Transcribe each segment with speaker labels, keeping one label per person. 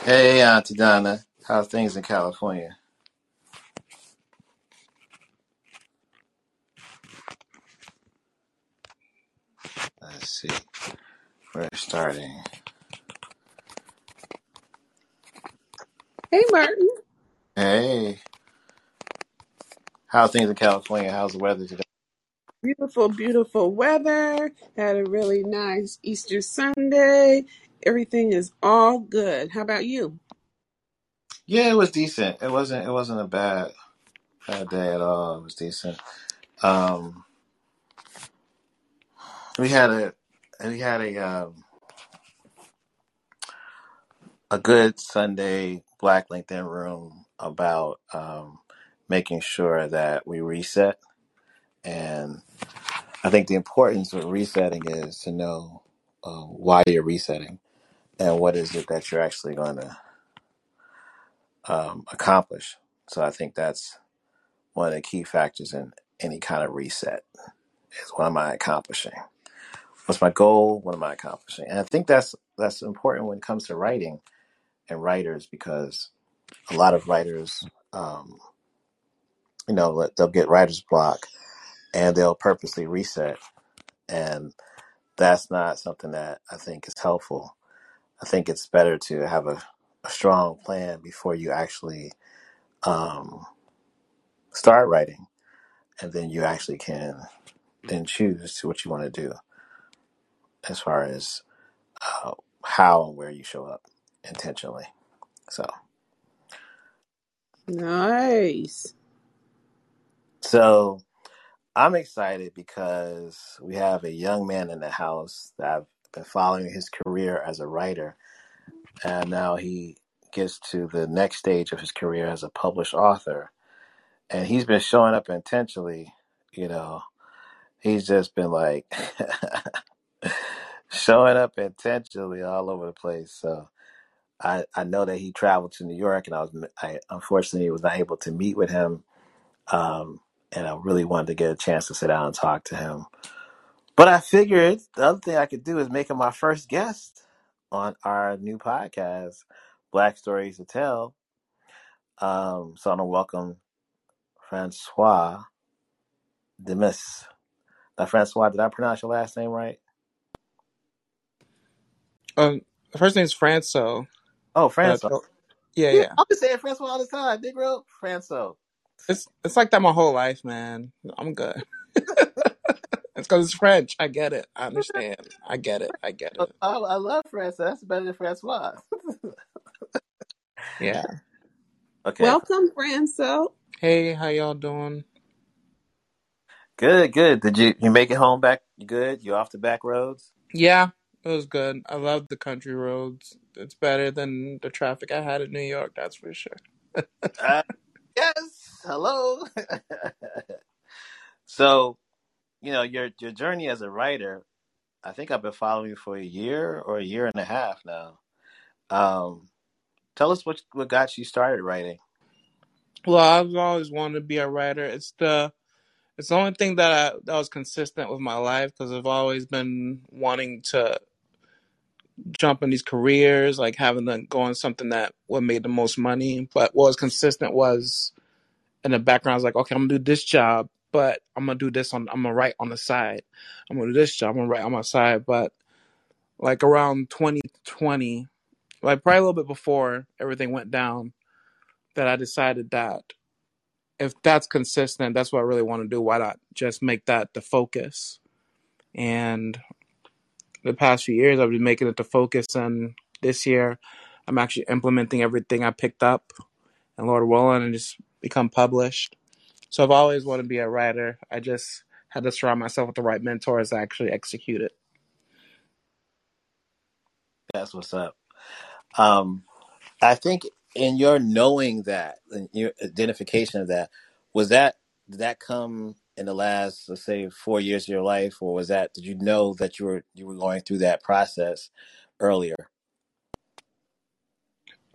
Speaker 1: Hey, Auntie Donna. How's things in California? Let's see. We're starting.
Speaker 2: Hey, Martin.
Speaker 1: Hey, how's things in California? How's the weather today?
Speaker 2: Beautiful, beautiful weather. Had a really nice Easter Sunday. Everything is all good. How about you?
Speaker 1: Yeah, it was decent. It wasn't. It wasn't a bad bad day at all. It was decent. Um, we had a we had a um, a good Sunday Black LinkedIn room about um, making sure that we reset, and I think the importance of resetting is to know uh, why you're resetting and what is it that you're actually going to um, accomplish. So I think that's one of the key factors in any kind of reset is what am I accomplishing? What's my goal? What am I accomplishing? And I think that's that's important when it comes to writing and writers because a lot of writers, um, you know, they'll get writer's block and they'll purposely reset, and that's not something that I think is helpful. I think it's better to have a, a strong plan before you actually um, start writing, and then you actually can then choose to what you want to do as far as uh, how and where you show up intentionally. So,
Speaker 2: Nice.
Speaker 1: so I'm excited because we have a young man in the house that I've been following his career as a writer, and now he gets to the next stage of his career as a published author, and he's been showing up intentionally. You know, he's just been like showing up intentionally all over the place. So I, I know that he traveled to New York, and I was I unfortunately was not able to meet with him, um, and I really wanted to get a chance to sit down and talk to him. But I figured the other thing I could do is make him my first guest on our new podcast, Black Stories to Tell. Um, so I'm gonna welcome Francois Demis. Now, Francois, did I pronounce your last name right?
Speaker 3: Um, the first name's Franco,
Speaker 1: Oh,
Speaker 3: but oh, yeah,
Speaker 1: Yeah,
Speaker 3: yeah.
Speaker 1: I'm just saying Francois all the time, big bro. Francois.
Speaker 3: It's it's like that my whole life, man. I'm good. It's because it's French. I get it. I understand. I get it. I get it. Oh.
Speaker 1: I love Francois. That's better than Francois.
Speaker 3: Yeah.
Speaker 1: Okay,
Speaker 2: Welcome, Franso.
Speaker 3: Hey, how y'all doing?
Speaker 1: good, good. Did you you make it home back? You good? You off the back roads?
Speaker 3: Yeah, it was good. I love the country roads. It's better than the traffic I had in New York. That's for sure.
Speaker 1: Uh, yes. Hello. so you know your your journey as a writer. I think I've been following you for a year or a year and a half now. Um, tell us what what got you started writing.
Speaker 3: Well, I've always wanted to be a writer. It's the it's the only thing that I, that was consistent with my life because I've always been wanting to jump in these careers, like having to go on something that would make the most money. But what was consistent was in the background, I was like, okay, I'm gonna do this job, but I'm gonna do this on, I'm gonna write on the side. I'm gonna do this job, I'm gonna write on my side. But like around 2020, like probably a little bit before everything went down, that I decided that if that's consistent, that's what I really want to do. Why not just make that the focus? And the past few years, I've been making it the focus, and this year, I'm actually implementing everything I picked up, and Lord willing, and just become published. So I've always wanted to be a writer. I just had to surround myself with the right mentors to actually execute it.
Speaker 1: That's what's up. Um, I think in your knowing that, in your identification of that, was that did that come in the last, let's say, four years of your life, or was that did you know that you were you were going through that process earlier?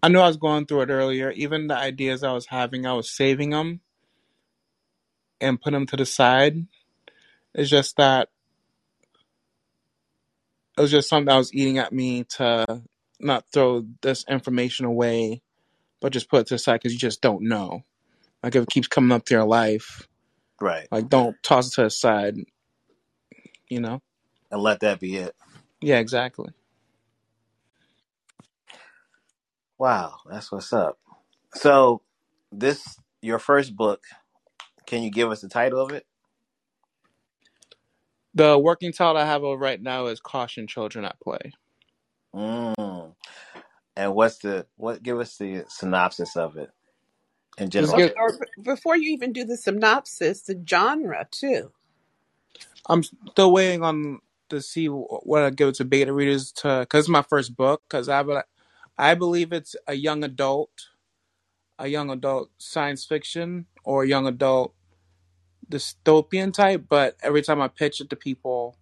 Speaker 3: I knew I was going through it earlier. Even the ideas I was having, I was saving them and put them to the side. It's just that it was just something that was eating at me to not throw this information away, but just put it to the side because you just don't know. Like if it keeps coming up to your life,
Speaker 1: Right.
Speaker 3: like don't toss it to the side. You know?
Speaker 1: And let that be it.
Speaker 3: Yeah, exactly.
Speaker 1: Wow, that's what's up. So this your first book. Can you give us the title of it?
Speaker 3: The working title I have of right now is "Caution: Children at Play."
Speaker 1: Mm. And what's the what? Give us the synopsis of it in
Speaker 3: Just
Speaker 1: general.
Speaker 3: Get.
Speaker 2: or before you even do the synopsis, the genre too.
Speaker 3: I'm still waiting on to see what I give it to beta readers to because it's my first book because I I believe it's a young adult, a young adult science fiction or a young adult dystopian type. But every time I pitch it to people,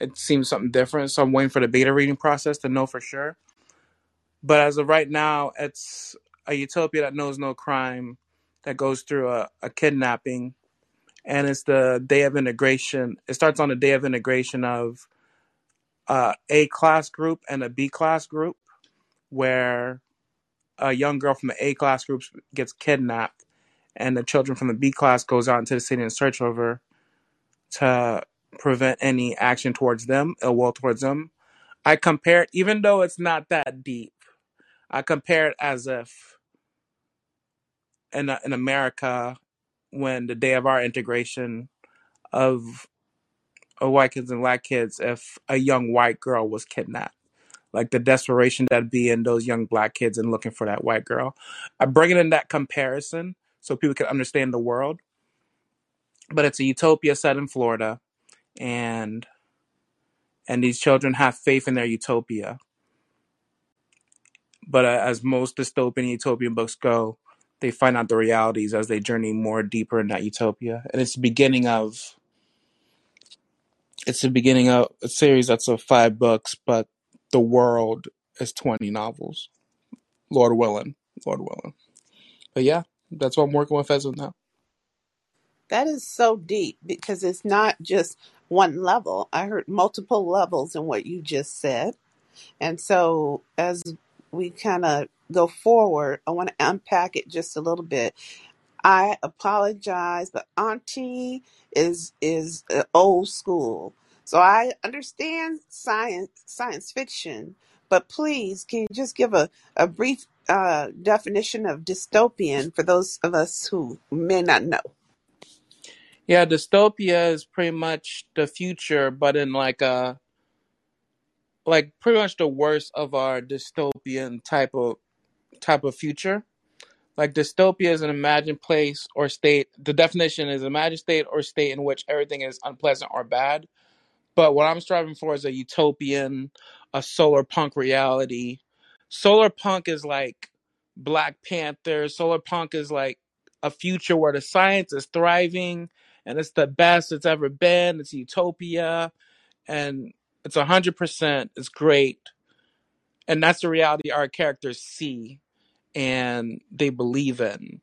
Speaker 3: it seems something different. So I'm waiting for the beta reading process to know for sure. But as of right now, it's a utopia that knows no crime, that goes through a, a kidnapping, and it's the day of integration. It starts on the day of integration of uh, A class group and a B class group, where a young girl from the A class group gets kidnapped, and the children from the B class goes out into the city in search of her to prevent any action towards them, ill will towards them. I compare it, even though it's not that deep. I compare it as if in in America, when the day of our integration of, of white kids and black kids, if a young white girl was kidnapped, like the desperation that'd be in those young black kids and looking for that white girl. I bring it in that comparison so people can understand the world. But it's a utopia set in Florida, and and these children have faith in their utopia. But uh, as most dystopian utopian books go, they find out the realities as they journey more deeper in that utopia. And it's the beginning of it's the beginning of a series that's of five books, but the world is twenty novels. Lord willing, Lord willing. But yeah, that's what I'm working with as of now.
Speaker 2: That is so deep because it's not just one level. I heard multiple levels in what you just said. And so as we kind of go forward, I want to unpack it just a little bit. I apologize, but Auntie is is uh, old school, so I understand science science fiction. But please, can you just give a a brief uh, definition of dystopian for those of us who may not know?
Speaker 3: Yeah, dystopia is pretty much the future, but in like a like pretty much the worst of our dystopian type of type of future. Like dystopia is an imagined place or state. The definition is imagined state or state in which everything is unpleasant or bad. But what I'm striving for is a utopian, a solar punk reality. Solar punk is like Black Panther. Solar punk is like a future where the science is thriving and it's the best it's ever been. It's utopia and it's 100%. It's great. And that's the reality our characters see and they believe in.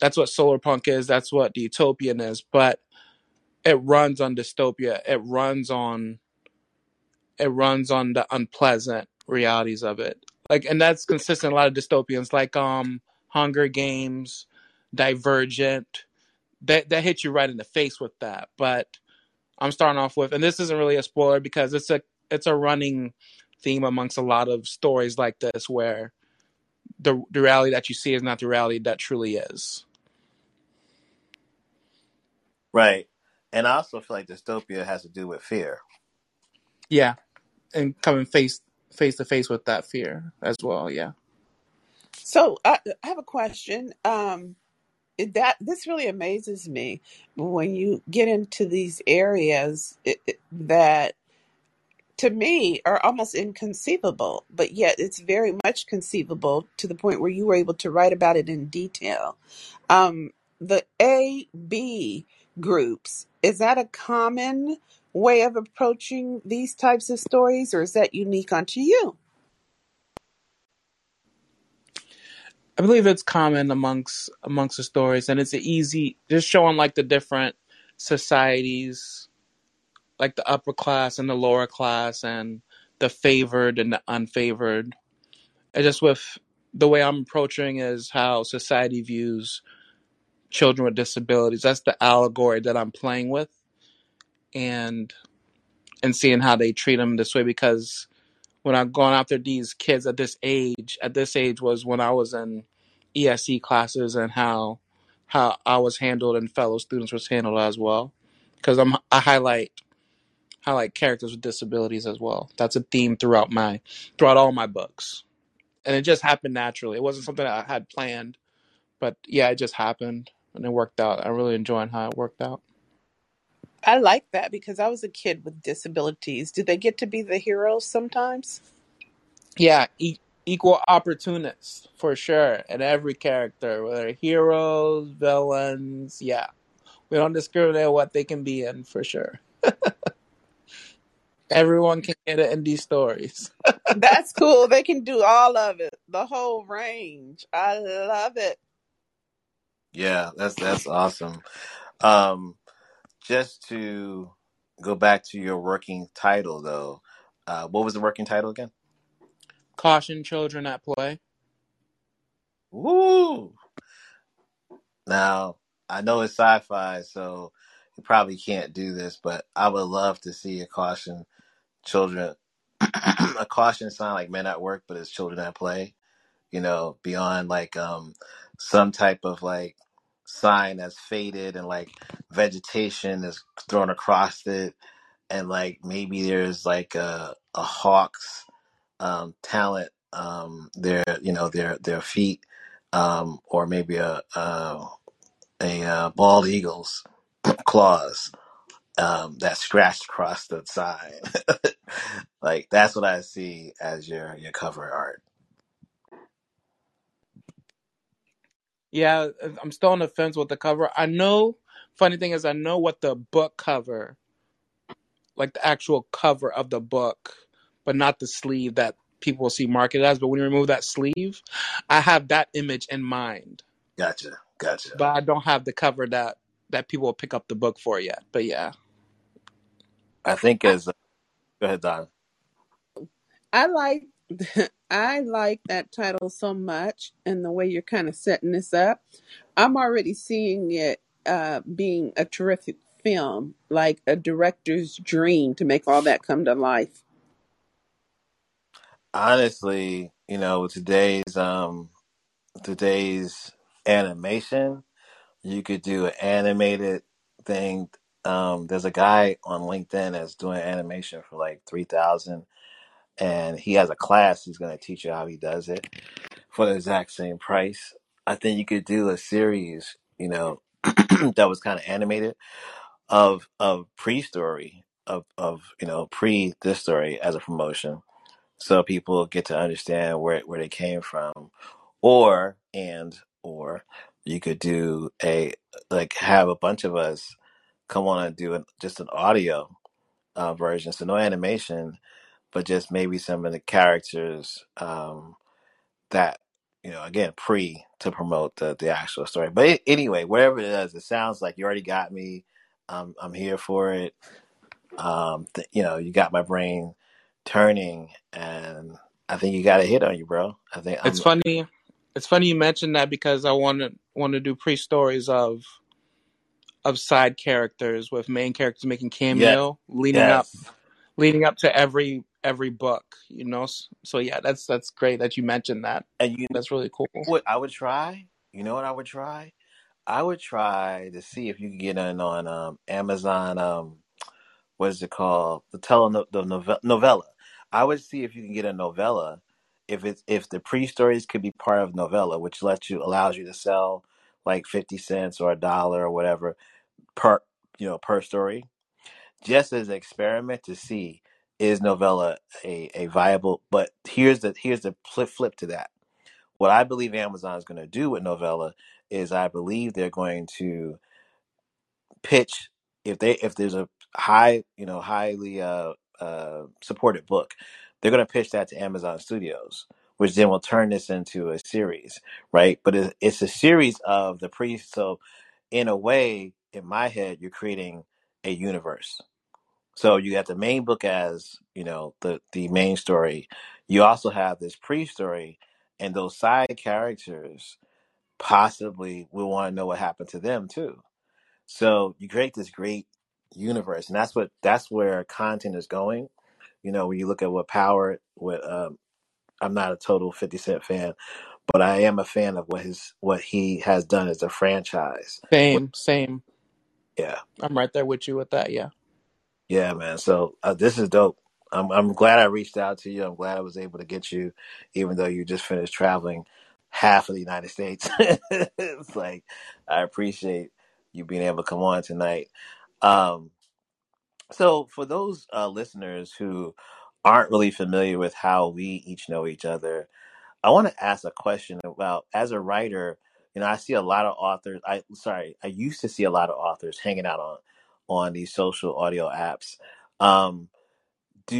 Speaker 3: That's what solar punk is. That's what the utopian is. But it runs on dystopia. It runs on it runs on the unpleasant realities of it. Like and that's consistent a lot of dystopians like um Hunger Games, Divergent. That that hit you right in the face with that. But I'm starting off with and this isn't really a spoiler because it's a it's a running theme amongst a lot of stories like this where the the reality that you see is not the reality that truly is.
Speaker 1: Right. And I also feel like dystopia has to do with fear.
Speaker 3: Yeah. And coming face face to face with that fear as well, yeah.
Speaker 2: So I, I have a question. Um, that this really amazes me when you get into these areas it, it- that to me are almost inconceivable, but yet it's very much conceivable to the point where you were able to write about it in detail. Um, the A B groups, is that a common way of approaching these types of stories, or is that unique unto you?
Speaker 3: I believe it's common amongst amongst the stories and it's a easy just showing like the different societies, like the upper class and the lower class and the favored and the unfavored. And just with the way I'm approaching is how society views children with disabilities. That's the allegory that I'm playing with, and and seeing how they treat them this way because when I've gone after these kids at this age, at this age was when I was in ESE classes and how how I was handled and fellow students was handled as well. Because I'm I highlight highlight characters with disabilities as well. That's a theme throughout my throughout all my books, and it just happened naturally. It wasn't something I had planned, but yeah, it just happened and it worked out. I'm really enjoying how it worked out.
Speaker 2: I like that because I was a kid with disabilities. Do they get to be the heroes sometimes?
Speaker 3: Yeah, e- equal opportunists for sure in every character, whether heroes, villains. Yeah, we don't discriminate what they can be in for sure. Everyone can get it in these stories.
Speaker 2: That's cool. They can do all of it, the whole range. I love it.
Speaker 1: Yeah, that's that's awesome. Um, just to go back to your working title though, uh, what was the working title again?
Speaker 3: Caution children at play.
Speaker 1: Woo! Now I know it's sci-fi, so you probably can't do this, but I would love to see a caution children, a caution sign like men at work, but it's children at play. You know, beyond like um some type of like sign that's faded and like vegetation is thrown across it, and like maybe there's like a a hawk's um talent um their you know their their feet um or maybe a a, a uh, bald eagle's claws um, that scratched across the side. like that's what I see as your your cover art.
Speaker 3: Yeah, I'm still on the fence with the cover. I know. Funny thing is, I know what the book cover, like the actual cover of the book, but not the sleeve that people will see marketed as. But when you remove that sleeve, I have that image in mind.
Speaker 1: Gotcha, gotcha.
Speaker 3: but I don't have the cover that that people will pick up the book for yet. But yeah,
Speaker 1: I think as uh, go ahead, Don.
Speaker 2: I like I like that title so much and the way you're kind of setting this up. I'm already seeing it uh, being a terrific film, like a director's dream to make all that come to life.
Speaker 1: Honestly, you know today's um today's animation, you could do an animated thing. Um, there's a guy on LinkedIn that's doing animation for like three thousand, and he has a class. He's going to teach you how he does it for the exact same price. I think you could do a series, you know, that was kind of animated of of pre story of of you know pre this story as a promotion, so people get to understand where where they came from, or and or you could do a like have a bunch of us come on and do an, just an audio uh, version, so no animation, but just maybe some of the characters. Um, that you know again pre to promote the the actual story but a- anyway wherever it is it sounds like you already got me um, i'm here for it um th- you know you got my brain turning and i think you got a hit on you bro i think
Speaker 3: it's
Speaker 1: i'm
Speaker 3: funny. It's funny you mentioned that because I want to want to do pre stories of of side characters with main characters making
Speaker 1: yes
Speaker 3: cameo leading up
Speaker 1: yes
Speaker 3: leading up to every every book. You know, so yeah, that's that's great that you mentioned that.
Speaker 1: and you
Speaker 3: That's really cool.
Speaker 1: what i would try you know what i would try i would try to see if you could get in on um amazon um what is it called? The tele the novel, novella. I would see if you can get a novella. If it's if the pre stories could be part of novella, which lets you allows you to sell like fifty cents or a dollar or whatever per you know per story, just as an experiment to see is novella a, a viable. But here's the here's the flip flip to that. What I believe Amazon is going to do with novella is I believe they're going to pitch if they if there's a high you know highly uh uh supported book they're going to pitch that to amazon studios which then will turn this into a series right but it, it's a series of the pre so in a way in my head you're creating a universe So you got the main book as you know the the main story. You also have this pre-story, and those side characters possibly will want to know what happened to them too. So you create this great universe, and that's what that's where content is going. You know, when you look at what Power, what um, I'm not a total Fifty Cent fan, but I am a fan of what his what he has done as a franchise.
Speaker 3: Same, same.
Speaker 1: yeah,
Speaker 3: I'm right there with you with that. Yeah.
Speaker 1: Yeah, man. So uh, this is dope. I'm I'm glad I reached out to you. I'm glad I was able to get you, even though you just finished traveling half of the United States. it's like I appreciate you being able to come on tonight. Um, so for those uh, listeners who aren't really familiar with how we each know each other, I want to ask a question about as a writer, you know, I see a lot of authors. I sorry, I used to see a lot of authors hanging out on on these social audio apps. Um, do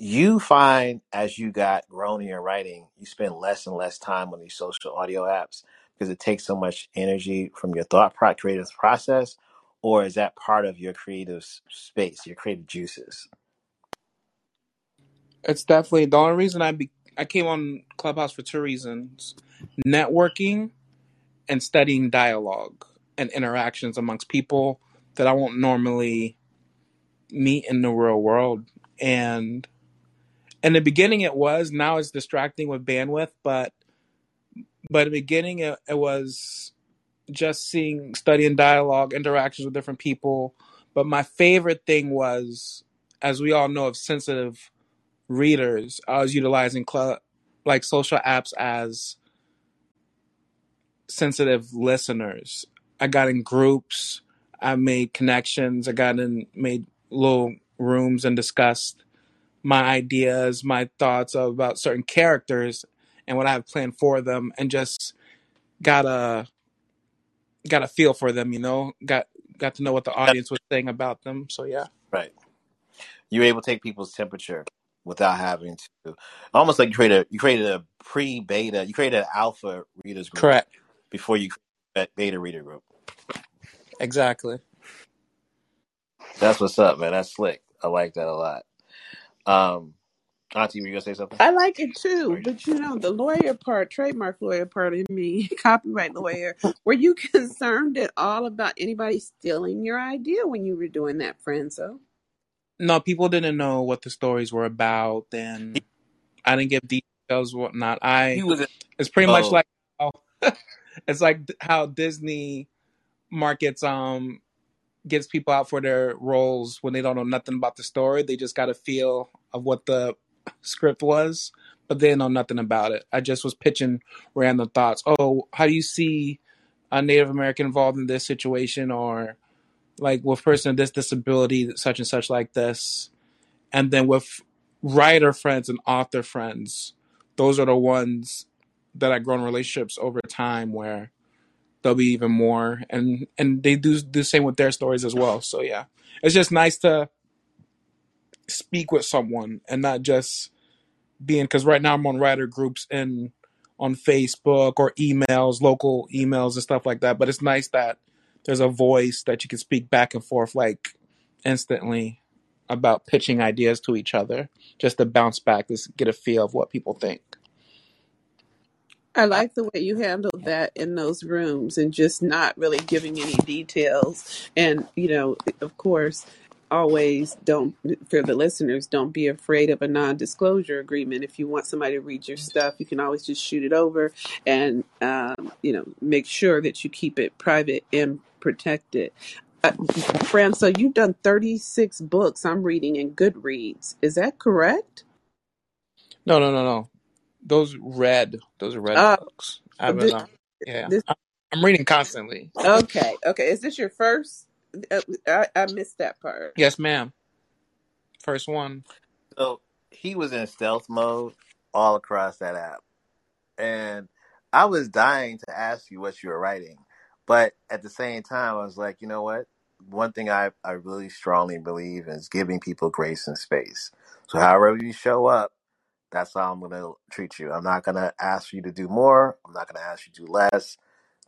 Speaker 1: you find as you got grown in your writing, you spend less and less time on these social audio apps because it takes so much energy from your thought pro- creative process, or is that part of your creative space, your creative juices?
Speaker 3: It's definitely the only reason I be I came on Clubhouse for two reasons: networking and studying dialogue and interactions amongst people that I won't normally meet in the real world. And in the beginning, it was. Now it's distracting with bandwidth, but but in the beginning, it, it was just seeing, studying dialogue, interactions with different people. But my favorite thing was, as we all know, of sensitive readers. I was utilizing cl- like social apps as sensitive listeners. I got in groups. I made connections. I got in, made little rooms and discussed my ideas, my thoughts about certain characters and what I have planned for them, and just got a got a feel for them. You know, got got to know what the audience was saying about them. So yeah,
Speaker 1: Right. you're able to take people's temperature without having to almost like you created a, you created a pre-beta you created an alpha readers group
Speaker 3: correct,
Speaker 1: before you created that beta reader group
Speaker 3: exactly.
Speaker 1: that's what's up man that's slick i like that a lot um auntie were you gonna say something
Speaker 2: I like it too,
Speaker 1: or
Speaker 2: but you know, the lawyer part, trademark lawyer part of me, copyright lawyer, were you concerned at all about anybody stealing your idea when you were doing that, Franzo?
Speaker 3: No, people didn't know what the stories were about,
Speaker 1: he,
Speaker 3: and I didn't give details, whatnot.
Speaker 1: he
Speaker 3: I
Speaker 1: was in
Speaker 3: it's pretty much
Speaker 1: oh
Speaker 3: like how it's like how Disney markets um gets people out for their roles when they don't know nothing about the story. They just got a feel of what the script was, but they know nothing about it. I just was pitching random thoughts. Oh, how do you see a Native American involved in this situation, or like with person with this disability, such and such, like this? And then with writer friends and author friends, those are the ones that I grown relationships over time where there'll be even more and and they do do the same with their stories as well. So yeah. It's just nice to speak with someone and not just being because right now I'm on writer groups and on Facebook or emails, local emails and stuff like that. But it's nice that there's a voice that you can speak back and forth like instantly about pitching ideas to each other, just to bounce back, just get a feel of what people think.
Speaker 2: I
Speaker 1: I,
Speaker 2: like the way you handled that in those rooms and just not really giving any details. And, you know, of course, always don't, for the listeners, don't be afraid of a non disclosure agreement. If you want somebody to read your stuff, you can always just shoot it over and, um, you know, make sure that you keep it private and protected. Uh, Fran, so you've done 36 books I'm reading in Goodreads. Is that correct?
Speaker 3: No, no, no, no. Those red, those are red
Speaker 2: Uh,
Speaker 3: books. I haven't. Um, yeah,
Speaker 2: this,
Speaker 3: I'm I'm reading constantly.
Speaker 2: okay, okay. Is this your first? Uh, I, I missed that part.
Speaker 3: Yes, ma'am. First one.
Speaker 1: so he was in stealth mode all across that app and I was dying to ask you what you were writing, but at the same time, I was like, you know what? One thing I, I really strongly believe is giving people grace and space. So, however you show up, that's how I'm going to treat you. I'm not going to ask you to do more. I'm not going to ask you to do less.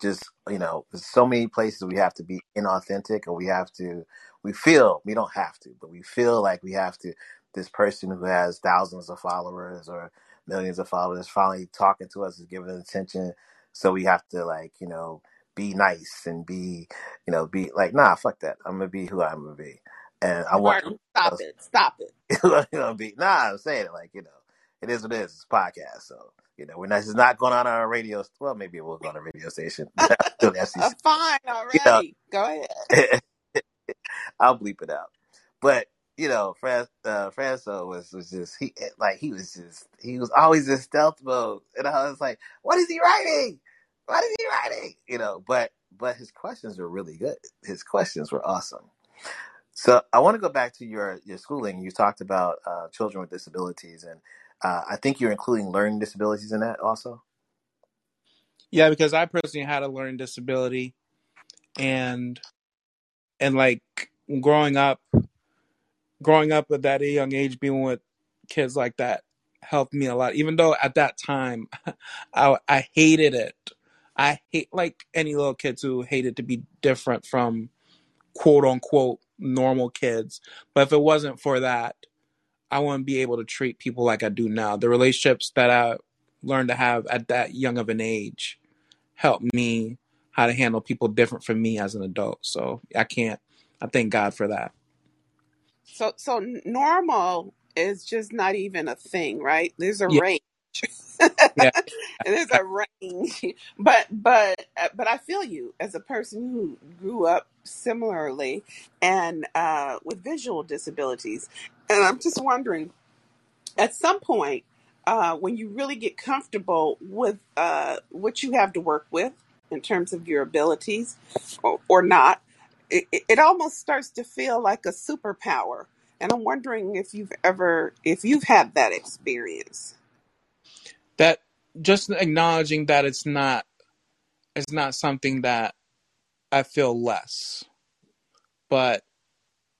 Speaker 1: just you know there's so many places we have to be inauthentic or we have to we feel we don't have to but we feel like we have to this person who has thousands of followers or millions of followers finally talking to us is giving us attention so we have to like you know be nice and be you know be like nah fuck that i'm gonna be who i'm gonna be and i want
Speaker 2: Martin, stop it. Stop it.
Speaker 1: you know, be nah. I'm saying it like you know, it is what it is. It's a podcast, so you know, we're not. It's not going on our radio. Well, maybe it will go on a radio station. I'm
Speaker 2: fine
Speaker 1: You know,
Speaker 2: already. Go ahead.
Speaker 1: I'll bleep it out. But you know, Fran, uh, Franco was was just he like he was just he was always in stealth mode, and I was like, what is he writing? What is he writing? You know, but but his questions were really good. His questions were awesome. So I want to go back to your your schooling. You talked about uh, children with disabilities, and uh, I think you're including learning disabilities in that also.
Speaker 3: Yeah, because I personally had a learning disability, and and like growing up, growing up at that young age, being with kids like that helped me a lot. Even though at that time, I I hated it. I hate like any little kids who hated to be different from quote unquote normal kids. But if it wasn't for that, I wouldn't be able to treat people like I do now. The relationships that I learned to have at that young of an age helped me how to handle people different from me as an adult. So I can't. I thank God for that.
Speaker 2: So, so normal is just not even a thing, right? There's a
Speaker 3: Yeah,
Speaker 2: range.
Speaker 3: yeah,
Speaker 2: There's a range, but but but I feel you as a person who grew up similarly and uh, with visual disabilities, and I'm just wondering at some point uh, when you really get comfortable with uh, what you have to work with in terms of your abilities or, or not it, it almost starts to feel like a superpower. And i'm wondering if you've ever if you've had that experience.
Speaker 3: That just acknowledging that it's not it's not something that I feel less, but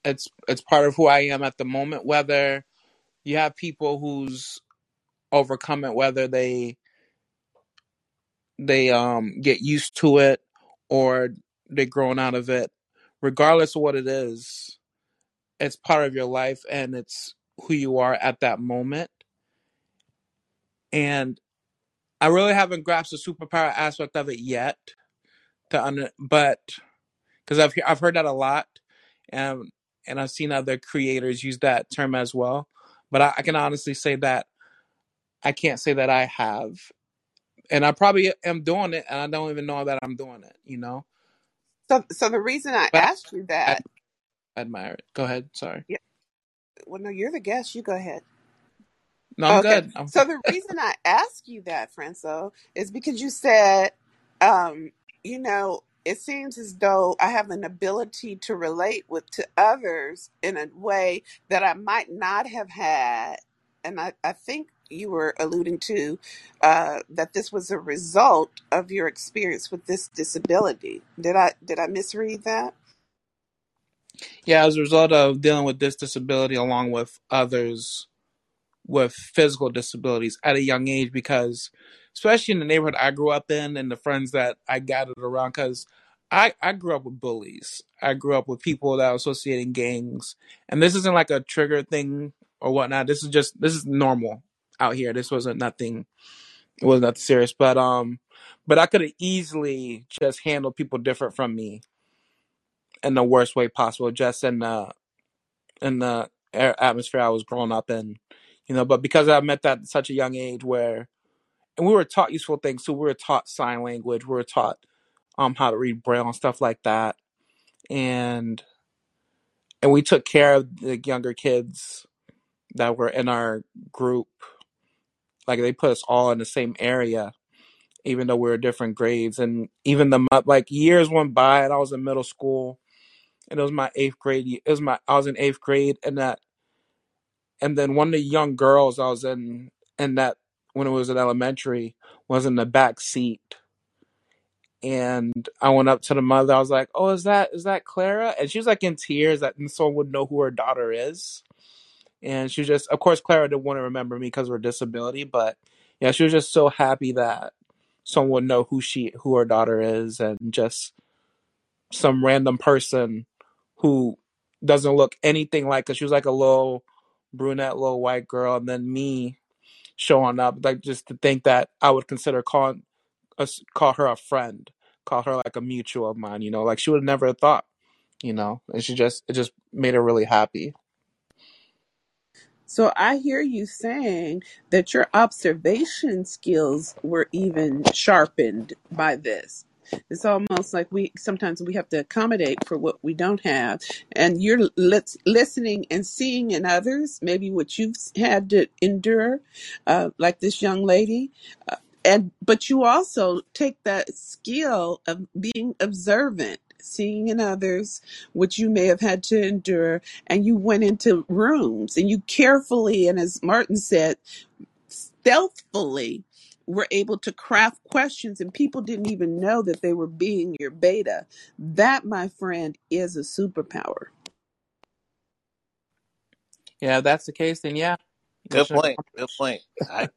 Speaker 3: it's it's part of who I am at the moment. Whether you have people who's overcome it, whether they they um get used to it or they grown out of it, regardless of what it is, it's part of your life and it's who you are at that moment. And I really haven't grasped the superpower aspect of it yet. To under, but because I've I've heard that a lot, and and I've seen other creators use that term as well. But I, I can honestly say that I can't say that I have, and I probably am doing it, and I don't even know that I'm doing it. You know,
Speaker 2: so so the reason i
Speaker 3: but
Speaker 2: asked you
Speaker 3: I,
Speaker 2: that
Speaker 3: I admire it. Go ahead. Sorry.
Speaker 2: yeah well no you're the guest you go ahead
Speaker 3: No, I'm
Speaker 2: Okay.
Speaker 3: good. I'm
Speaker 2: So
Speaker 3: good.
Speaker 2: the reason I ask you that, Franco, is because you said, um, you know, it seems as though I have an ability to relate with to others in a way that I might not have had. And I, I think you were alluding to uh, that this was a result of your experience with this disability. Did I did I misread that?
Speaker 3: Yeah, as a result of dealing with this disability along with others with physical disabilities at a young age because especially in the neighborhood I grew up in and the friends that I gathered around because I, I grew up with bullies. I grew up with people that were associating gangs. And this isn't like a trigger thing or whatnot. This is just this is normal out here. This wasn't nothing it was nothing serious. But um but I could have easily just handled people different from me in the worst way possible, just in the in the atmosphere I was growing up in, you know. But because I met that at such a young age, where and we were taught useful things too. We were taught sign language. We were taught um how to read braille and stuff like that, and and we took care of the younger kids that were in our group. Like they put us all in the same area, even though we were different grades. And even the like years went by, and I was in middle school, and it was my eighth grade. It was my I was in eighth grade, and that and then one of the young girls I was in in that when it was in elementary was in the back seat and I went up to the mother. I was like, "Oh, is that is that Clara?" And she was like in tears that someone would know who her daughter is. And she was just, of course, Clara didn't want to remember me because of her disability, but yeah, she was just so happy that someone would know who she who her daughter is and just some random person who doesn't look anything like her. She was like a little brunette, little white girl, and then me showing up, like just to think that I would consider calling uh, us call her a friend, call her like a mutual of mine, you know, like she would have never have thought, you know, and she just it just made her really happy.
Speaker 2: So I hear you saying that your observation skills were even sharpened by this. It's almost like we sometimes we have to accommodate for what we don't have, and you're lis- listening and seeing in others maybe what you've had to endure, uh, like this young lady, uh, and but you also take that skill of being observant, seeing in others what you may have had to endure, and you went into rooms and you carefully and as martin said stealthily were able to craft questions and people didn't even know that they were being your beta that my friend is a superpower
Speaker 3: Yeah, if that's the case, then yeah,
Speaker 1: Good
Speaker 3: mission
Speaker 1: point. Good point. I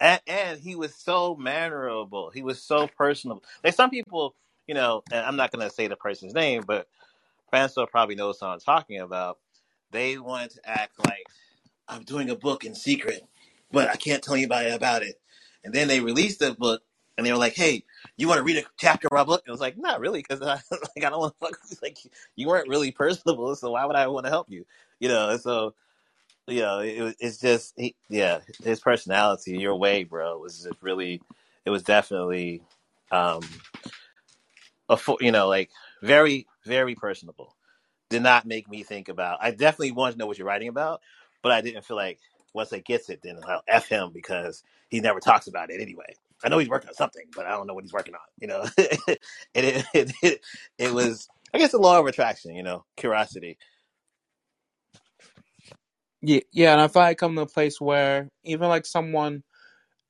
Speaker 1: and, and he was so mannerable. He was so personable. Like some people, you know, and I'm not gonna say the person's name, but Francois probably knows what I'm talking about. They want to act like I'm doing a book in secret, but I can't tell anybody about it. And then they released the book, and they were like, "Hey, you want to read a chapter of our book?" And I was like, "Not really, because I, like I don't want to fuck. Like you weren't really personable, so why would I want to help you? You know." And so you know, it, it's just he, yeah, his personality, your way, bro, was just really. It was definitely, um, a you know, like very very personable did not make me think about. I definitely wanted to know what you're writing about, but I didn't feel like once I gets it, then I'll f him because he never talks about it anyway. I know he's working on something, but I don't know what he's working on. You know, and it, it, it it was I guess the law of attraction. You know, curiosity.
Speaker 3: Yeah, yeah, and I feel like I come to a place where even like someone,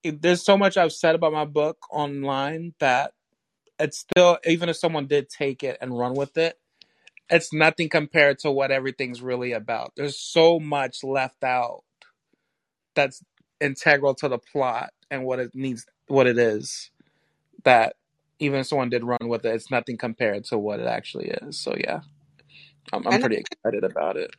Speaker 3: there's so much I've said about my book online that it's still, even if someone did take it and run with it, it's nothing compared to what everything's really about. There's so much left out that's integral to the plot and what it needs, what it is, that even if someone did run with it, it's nothing compared to what it actually is. So yeah, I'm, I'm pretty excited about it.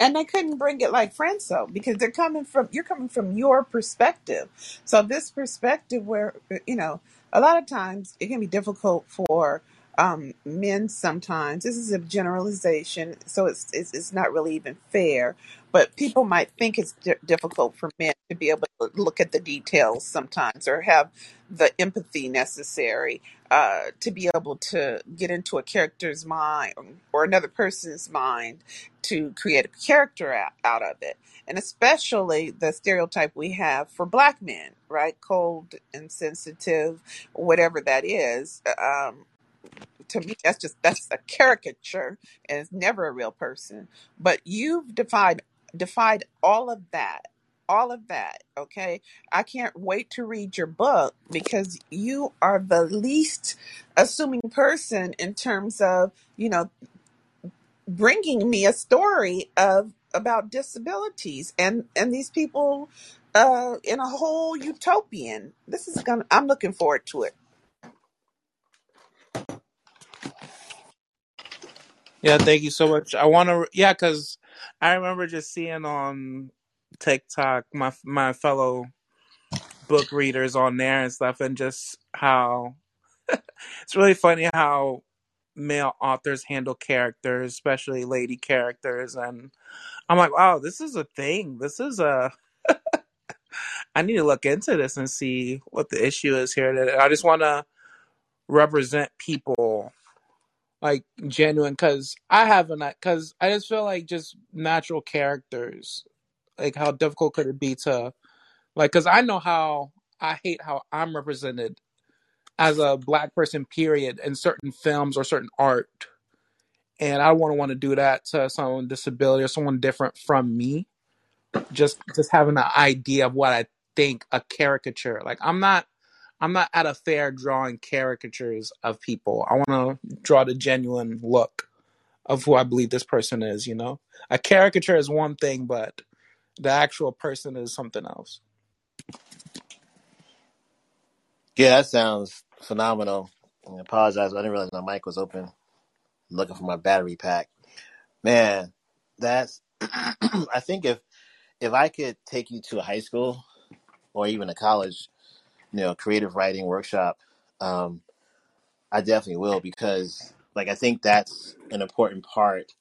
Speaker 2: and they couldn't bring it like Franco because they're coming from you're coming from your perspective. So this perspective, where you know, a lot of times it can be difficult for um, men. Sometimes this is a generalization, so it's, it's it's not really even fair. But people might think it's di- difficult for men to be able to look at the details sometimes, or have the empathy necessary uh, to be able to get into a character's mind or another person's mind to create a character out, out of it. And especially the stereotype we have for black men, right? Cold, and insensitive, whatever that is. Um, to me, that's just that's a caricature, and it's never a real person. But you've defied defied all of that, all of that. Okay, I can't wait to read your book because you are the least assuming person in terms of you know bringing me a story of about disabilities and and these people uh in a whole utopian this is gonna i'm looking forward to it
Speaker 3: Yeah, thank you so much. I want to, yeah, because I remember just seeing on TikTok my my fellow book readers on there and stuff, and just how it's really funny how male authors handle characters, especially lady characters, and I'm like, wow, this is a thing. This is a. I need to look into this and see what the issue is here. I just want to represent people like genuine because I haven't because I just feel like just natural characters like how difficult could it be to like because I know how I hate how I'm represented as a black person period in certain films or certain art. And I don't want to want to do that to someone with disability or someone different from me. Just just having an idea of what I think a caricature like I'm not I'm not at a fair drawing caricatures of people. I want to draw the genuine look of who I believe this person is, you know? A caricature is one thing, but the actual person is something else.
Speaker 1: Yeah, that sounds phenomenal. I apologize, I didn't realize my mic was open. I'm looking for my battery pack. Man, that's. I think if if I could take you to a high school or even a college, you know, creative writing workshop, um, I definitely will because, like, I think that's an important part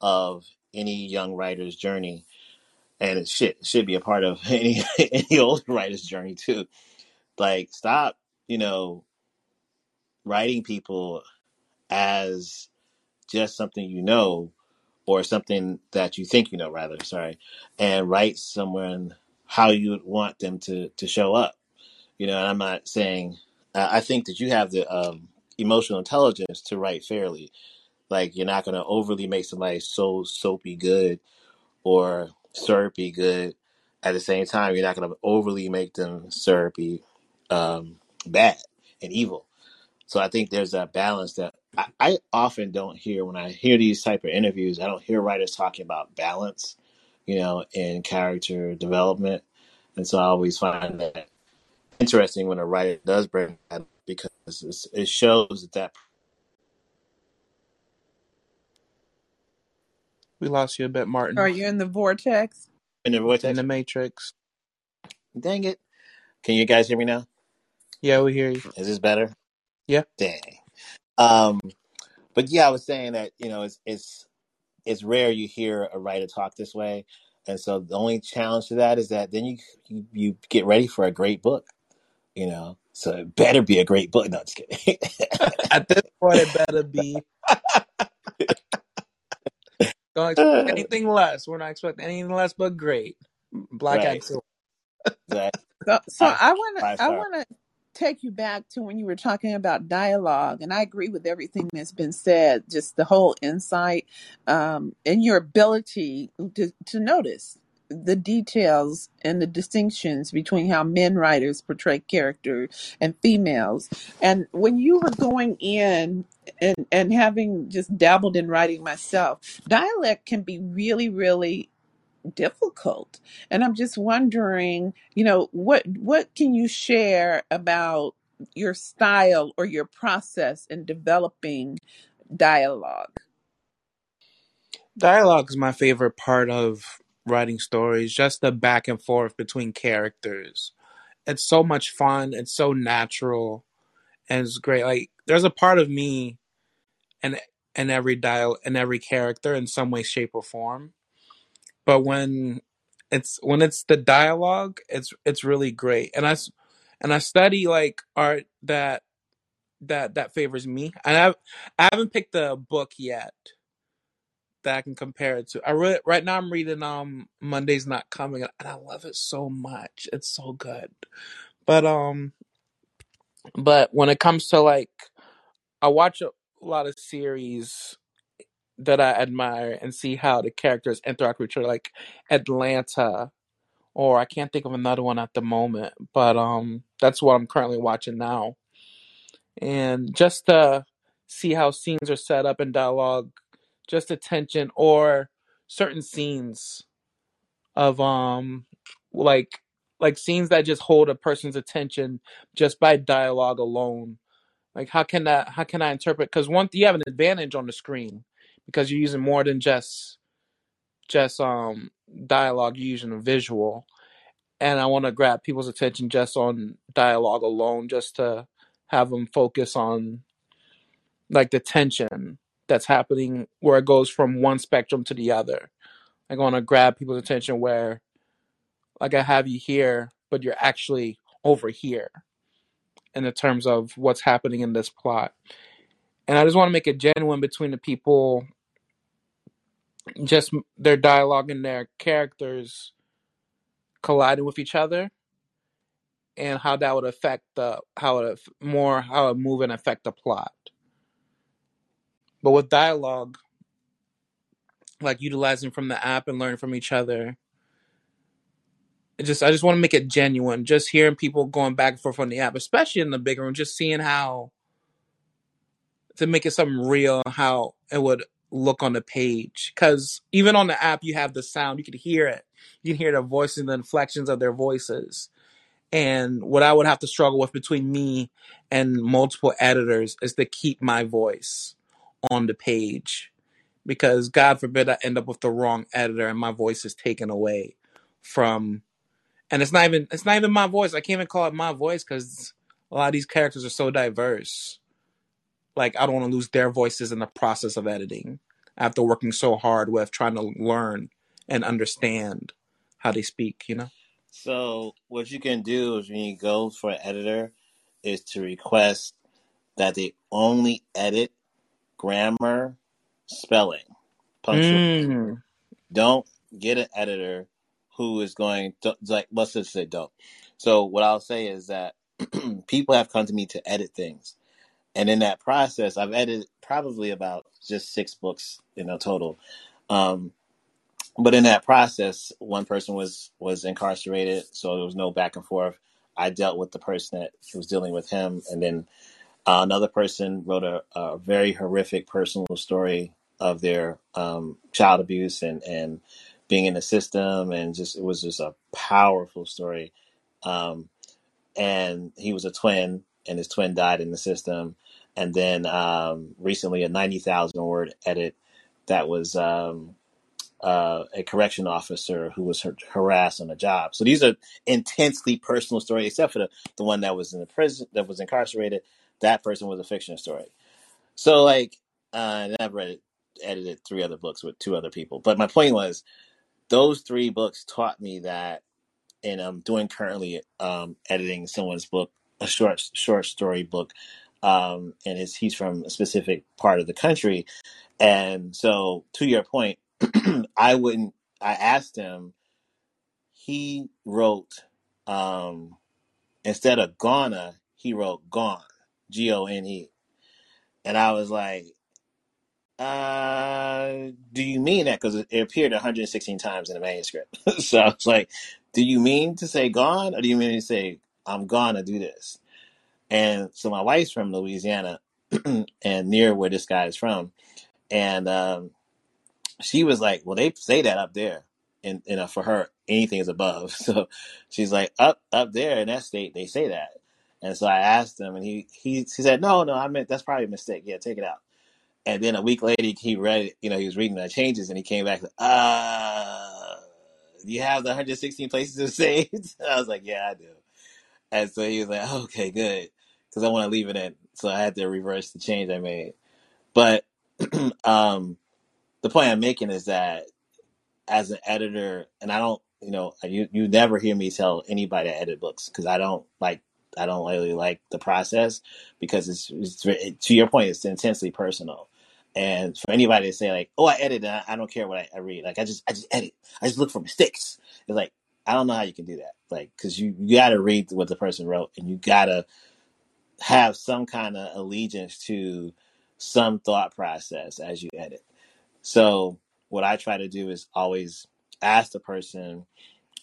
Speaker 1: of any young writer's journey, and it should should be a part of any any old writer's journey too. Like, stop, you know, writing people as just something you know or something that you think you know, rather. Sorry, and write someone how you would want them to to show up. You know, and I'm not saying. I I think that you have the um, emotional intelligence to write fairly. Like you're not going to overly make somebody so soapy good or syrupy good. At the same time, you're not going to overly make them syrupy um, bad and evil. So I think there's that balance that I, I often don't hear when I hear these type of interviews. I don't hear writers talking about balance, you know, in character development. And so I always find that interesting when a writer does bring that up because it's, it shows that, that
Speaker 3: We lost you a bit, Martin.
Speaker 2: Are you in the vortex?
Speaker 1: in the vortex.
Speaker 3: in the Matrix.
Speaker 1: Dang it! Can you guys hear me now?
Speaker 3: Yeah, we hear you.
Speaker 1: Is this better?
Speaker 3: Yeah.
Speaker 1: Dang. Um, but yeah, I was saying that you know it's it's it's rare you hear a writer talk this way, and so the only challenge to that is that then you you, you get ready for a great book, you know. So it better be a great book. No, just kidding.
Speaker 3: At this point, it better be. Don't expect anything less. We're not expecting anything less but great. Black
Speaker 1: right.
Speaker 3: Axel.
Speaker 1: That
Speaker 2: So, so
Speaker 1: five
Speaker 2: I wanna, I
Speaker 1: star.
Speaker 2: want to take you back to when you were talking about dialogue, and I agree with everything that's been said. Just the whole insight, um, and your ability to to notice the details and the distinctions between how men writers portray character and females. And when you were going in and and having just dabbled in writing myself, dialect can be really, really difficult. And I'm just wondering, you know, what what can you share about your style or your process in developing dialogue?
Speaker 3: Dialogue is my favorite part of writing stories, just the back and forth between characters. It's so much fun, it's so natural, and it's great. Like there's a part of me and in every dial and every character in some way, shape, or form. But when it's when it's the dialogue, it's it's really great. And I and I study like art that that that favors me. And I I haven't picked a book yet that I can compare it to. I really right now I'm reading um Monday's Not Coming and I love it so much. It's so good. But um but when it comes to like I watch a lot of series that I admire and see how the characters interact with each other like Atlanta or I can't think of another one at the moment, but um that's what I'm currently watching now. And just to see how scenes are set up in dialogue, just attention or certain scenes of um like like scenes that just hold a person's attention just by dialogue alone. Like how can that how can i interpret because one you have an advantage on the screen because you're using more than just just um dialogue you're using a visual. And i want to grab people's attention just on dialogue alone just to have them focus on like the tension that's happening where it goes from one spectrum to the other i want to grab people's attention where like I have you here, but you're actually over here in the terms of what's happening in this plot. And I just want to make it genuine between the people, just their dialogue and their characters colliding with each other, and how that would affect the how it more how it move and affect the plot. But with dialogue, like utilizing from the app and learning from each other, it just I just want to make it genuine. Just hearing people going back and forth on the app, especially in the big room, just seeing how to make it something real how it would look on the page. Because even on the app you have the sound you can hear it. You can hear the voices the inflections of their voices. And what I would have to struggle with between me and multiple editors is to keep my voice on the page because God forbid I end up with the wrong editor and my voice is taken away from and it's not even it's not even my voice. I can't even call it my voice because a lot of these characters are so diverse. Like I don't want to lose their voices in the process of editing after working so hard with trying to learn and understand how they speak, you know?
Speaker 1: So what you can do is when you go for an editor is to request that they only edit grammar, spelling, punctuation.
Speaker 3: Mm.
Speaker 1: Don't get an editor who is going to like let's just say don't. So what I'll say is that people have come to me to edit things. And in that process I've edited probably about just six books in a total. Um but in that process one person was was incarcerated so there was no back and forth. I dealt with the person that was dealing with him and then uh, another person wrote a, a very horrific personal story of their um, child abuse and, and being in the system, and just it was just a powerful story. Um, and he was a twin, and his twin died in the system. And then um, recently, a ninety thousand word edit that was um, uh, a correction officer who was har- harassed on a job. So these are intensely personal stories, except for the, the one that was in the prison that was incarcerated. That person was a fiction story. So like, uh, and I've read it, edited three other books with two other people. But my point was, those three books taught me that, and I'm doing currently um, editing someone's book, a short short story book, um, and it's, he's from a specific part of the country, and so to your point, I wouldn't. I asked him. He wrote um, instead of gonna, he wrote gone, G O N E, and I was like. Uh, do you mean that? Because it, appeared 116 times in the manuscript. so I was like, do you mean to say gone, or do you mean to say I'm gonna do this? And so my wife's from Louisiana, and near where this guy is from, and um, she was like, "Well, they say that up there, and you know, for her, anything is above." So she's like, "Up, up there in that state, they say that." And so I asked him, and he he he said, "No, no, I meant that's probably a mistake. Yeah, take it out." And then a week later, he read it. You know, he was reading the changes, and he came back. Uh, you have the 116 places to say? I was like, "Yeah, I do." And so he was like, "Okay, good," because I want to leave it in. So I had to reverse the change I made. But um, the point I'm making is that as an editor, and I don't, you know, you you never hear me tell anybody to edit books because I don't like I don't really like the process because it's, it's it, to your point, it's intensely personal. And for anybody to say like, "Oh, I edit, I, I don't care what I, I read," like I just I just edit, I just look for mistakes. It's like I don't know how you can do that, like because you you got to read what the person wrote, and you got to have some kind of allegiance to some thought process as you edit. So what I try to do is always ask the person,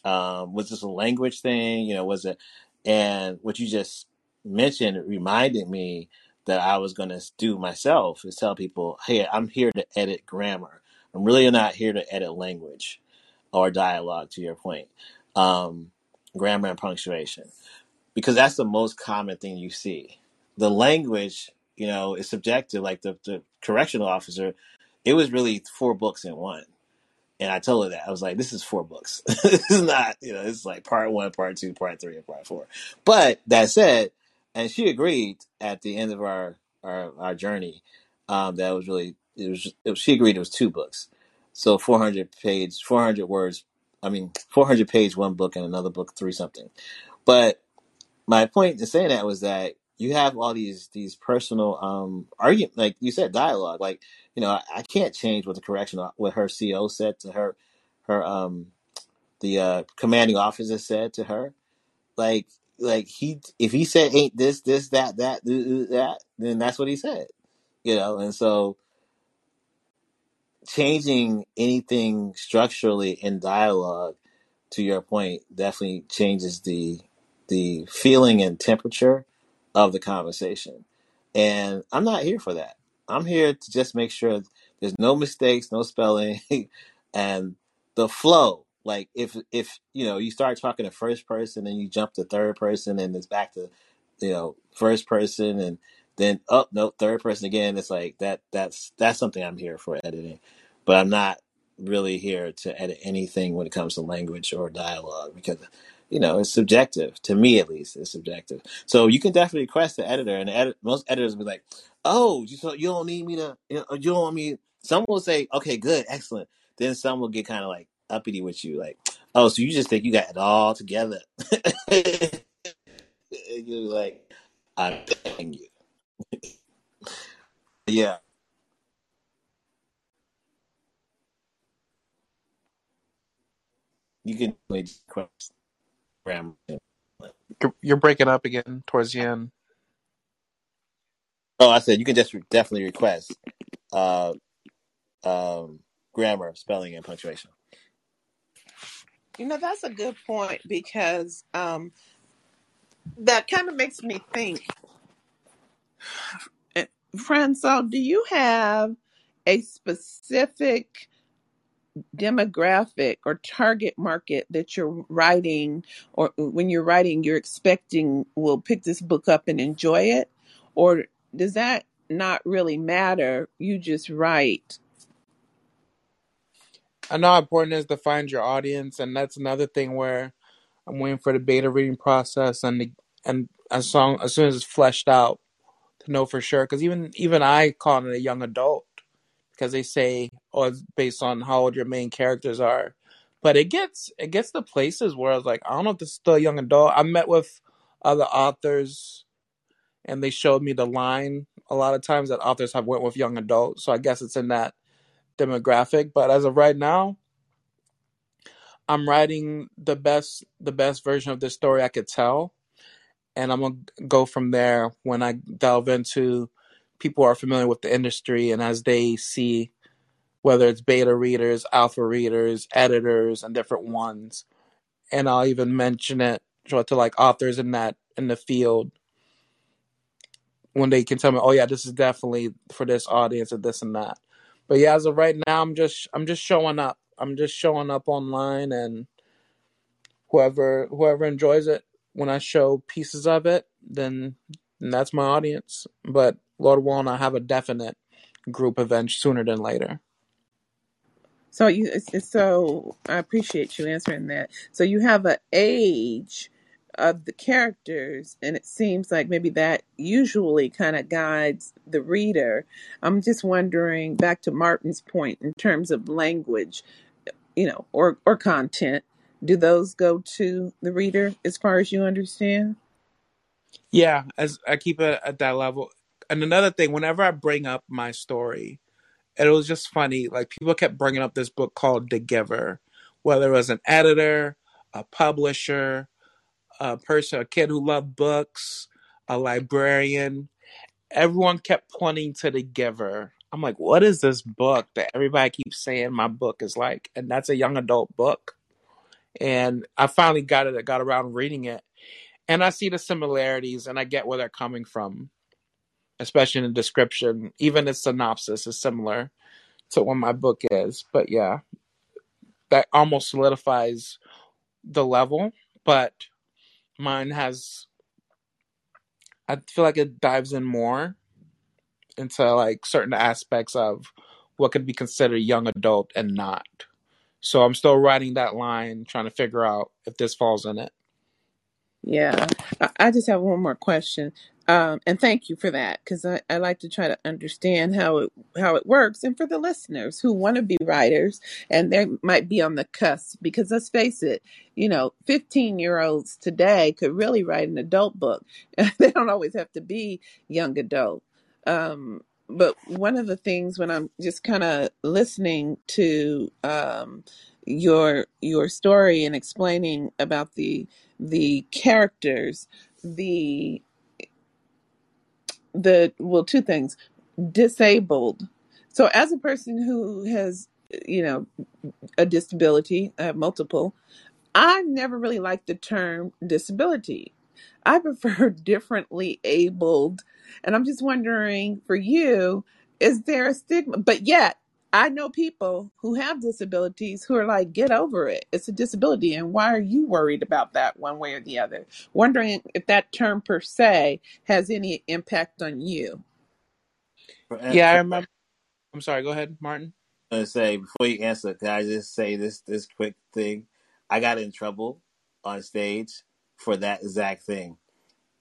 Speaker 1: um, was this a language thing? You know, was it? And what you just mentioned reminded me that I was going to do myself is tell people, hey, I'm here to edit grammar. I'm really not here to edit language or dialogue. To your point, um, grammar and punctuation because that's the most common thing you see. The language, you know, is subjective. Like the, the correctional officer, it was really four books in one. And I told her that. I was like, this is four books. this is not, you know, it's like part one, part two, part three, and part four. But that said, and she agreed at the end of our our, our journey, um, that was really it was, it was she agreed it was two books. So 400 page, 400 words, I mean, 400 page one book and another book, three something. But my point in saying that was that you have all these these personal um argument like you said dialogue like you know I, I can't change what the correction what her co said to her her um the uh commanding officer said to her. Like like he if he said ain't this this that that th- th- that then that's what he said you know and so changing anything structurally in dialogue to your point definitely changes the the feeling and temperature of the conversation. And i'm not here for that. I'm here to just make sure there's no mistakes no spelling and the flow. Like if if you know you start talking to first person and you jump to third person and it's back to you know first person and then oh, up no third person again it's like that that's that's something i'm here for editing. But i'm not really here to edit anything when it comes to language or dialogue because you know it's subjective to me at least it's subjective. So you can definitely request the editor and the edit, most editors will be like oh you so you don't need me to you, know, you don't want me some will say okay good excellent. Then some will get kind of like uppity with you like oh so you just think you got it all together? You're like i'm telling you. Yeah. You can request grammar
Speaker 3: You're, you're breaking up again towards the end.
Speaker 1: oh i said you can just re- definitely request uh um grammar spelling and punctuation
Speaker 2: You know, that's a good point because um, that kind of makes me think. eh, Franco, do you have a specific demographic or target market that you're writing, or uh, when you're writing, you're expecting will pick this book up and enjoy it? Or does that not really matter? You just write.
Speaker 3: I know how important it is to find your audience, and that's another thing where I'm waiting for the beta reading process and the, and as long as soon as it's fleshed out to know for sure. Because even even I call it a young adult because they say oh it's based on how old your main characters are, but it gets it gets to places where I was like I don't know if this is still a young adult. I met with other authors and they showed me the line a lot of times that authors have went with young adults, so I guess it's in that demographic. But as of right now, I'm writing the best the best version of this story I could tell, and I'm gonna go from there when I delve into people are familiar with the industry and as they see whether it's beta readers, alpha readers, editors, and different ones, and I'll even mention it to like authors in that in the field when they can tell me, oh yeah, this is definitely for this audience or this and that. But yeah, as of right now, I'm just I'm just showing up. I'm just showing up online and whoever whoever enjoys it when I show pieces of it, then, then that's my audience. But Lord willing, I have a definite group event sooner than later.
Speaker 2: So you, so I appreciate you answering that. So you have an age of the characters, and it seems like maybe that usually kind of guides the reader. I'm just wondering, back to Martin's point in terms of language, you know, or or content, do those go to the reader as far as you understand?
Speaker 3: Yeah, as I keep it at that level. And another thing, whenever I bring up my story, it was just funny. Like people kept bringing up this book called The Giver, whether it was an editor, a publisher, a person, a kid who loved books, a librarian. Everyone kept pointing to The Giver. I'm like, what is this book that everybody keeps saying my book is like? And that's a young adult book. And I finally got it, I got around reading it. And I see the similarities and I get where they're coming from, especially in the description. Even the synopsis is similar to what my book is. But yeah, that almost solidifies the level. But mine has, I feel like it dives in more into like certain aspects of what could be considered young adult and not. So I'm still writing that line, trying to figure out if this falls in it.
Speaker 2: Yeah, I just have one more question, um, and thank you for that because I, I like to try to understand how it how it works, and for the listeners who want to be writers and they might be on the cusp, because let's face it, you know, fifteen year olds today could really write an adult book. they don't always have to be young adult. Um, but one of the things when I'm just kind of listening to um, your your story and explaining about the the characters, the the well, two things, disabled. So as a person who has you know a disability, multiple. I never really liked the term disability. I prefer differently abled. And I'm just wondering for you, is there a stigma? But yet, I know people who have disabilities who are like, get over it. It's a disability. And why are you worried about that one way or the other? Wondering if that term per se has any impact on you.
Speaker 1: For,
Speaker 3: Yeah, I remember. I'm sorry. Go ahead, Martin.
Speaker 1: to say before you answer, can I just say this this quick thing? I got in trouble on stage for that exact thing.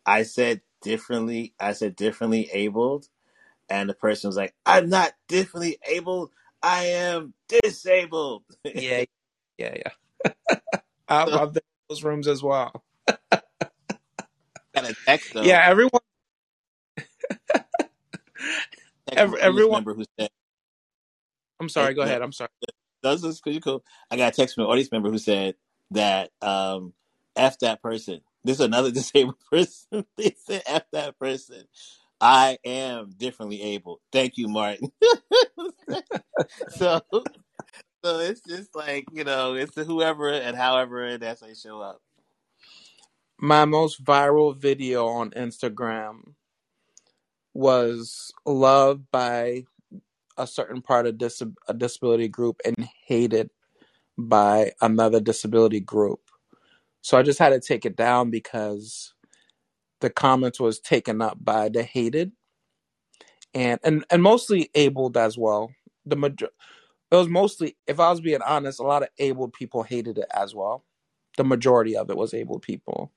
Speaker 1: I said differently. I said differently abled, and the person was like, "I'm not differently abled. I am disabled."
Speaker 3: Yeah, yeah, yeah. I've,
Speaker 1: so
Speaker 3: I've been in those rooms as well.
Speaker 1: I got a text though.
Speaker 3: Yeah, everyone, every,
Speaker 1: from an audience
Speaker 3: everyone.
Speaker 1: who said,
Speaker 3: I'm sorry. Go ahead. I'm sorry.
Speaker 1: this is pretty cool." I got a text from an audience member who said that um, "f that person." This is another disabled person. they said "f that person." I am differently able. Thank you, Martin. so, so it's just like you know, it's whoever and however that's they show up.
Speaker 3: My most viral video on Instagram was loved by a certain part of dis- a disability group and hated by another disability group. So I just had to take it down because the comments was taken up by the hated and and, and mostly abled as well. The major it was mostly, if I was being honest, a lot of abled people hated it as well. The majority of it was abled people,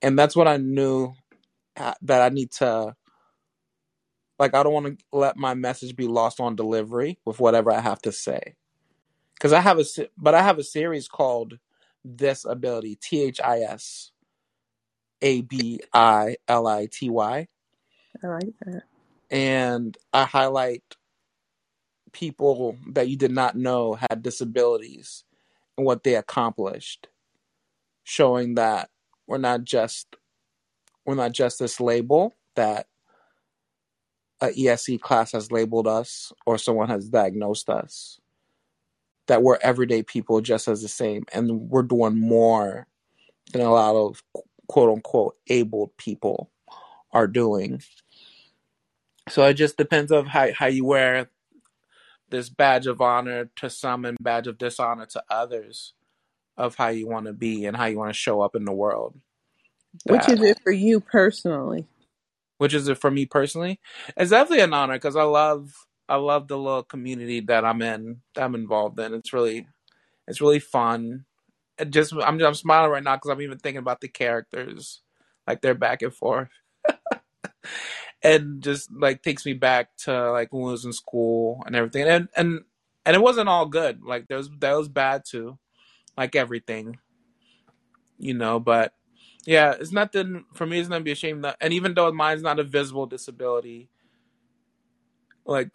Speaker 3: and that's what I knew uh, that I need to like. I don't want to let my message be lost on delivery with whatever I have to say, because I have a but I have a series called This Ability T H I S A B I L I T Y,
Speaker 2: I like that.
Speaker 3: and I highlight people that you did not know had disabilities and what they accomplished, showing that we're not just we're not just this label that a ESE class has labeled us or someone has diagnosed us. That we're everyday people just as the same, and we're doing more than a lot of quote unquote abled people are doing. So it just depends of how how you wear this badge of honor to some and badge of dishonor to others of how you want to be and how you want to show up in the world.
Speaker 2: Which is it for you personally?
Speaker 3: which is it for me personally? It's definitely an honor because I love I love the little community that I'm in, that I'm involved in. It's really it's really fun. It just I'm I'm smiling right now because I'm even thinking about the characters, like they're back and forth, and just like takes me back to like when I was in school and everything. And and and it wasn't all good. Like there was that was bad too, like everything, you know. But yeah, it's nothing for me. It's not to be ashamed that, and even though mine's not a visible disability, like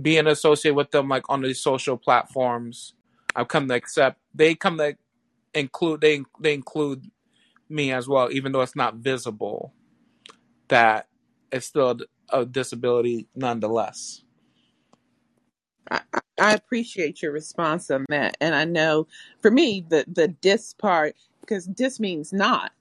Speaker 3: being associated with them like on these social platforms, I've come to accept. They come to include they they include me as well, even though it's not visible. That it's still a disability nonetheless.
Speaker 2: I, I I appreciate your response on that. And I know for me, the, the dis part, because dis means not.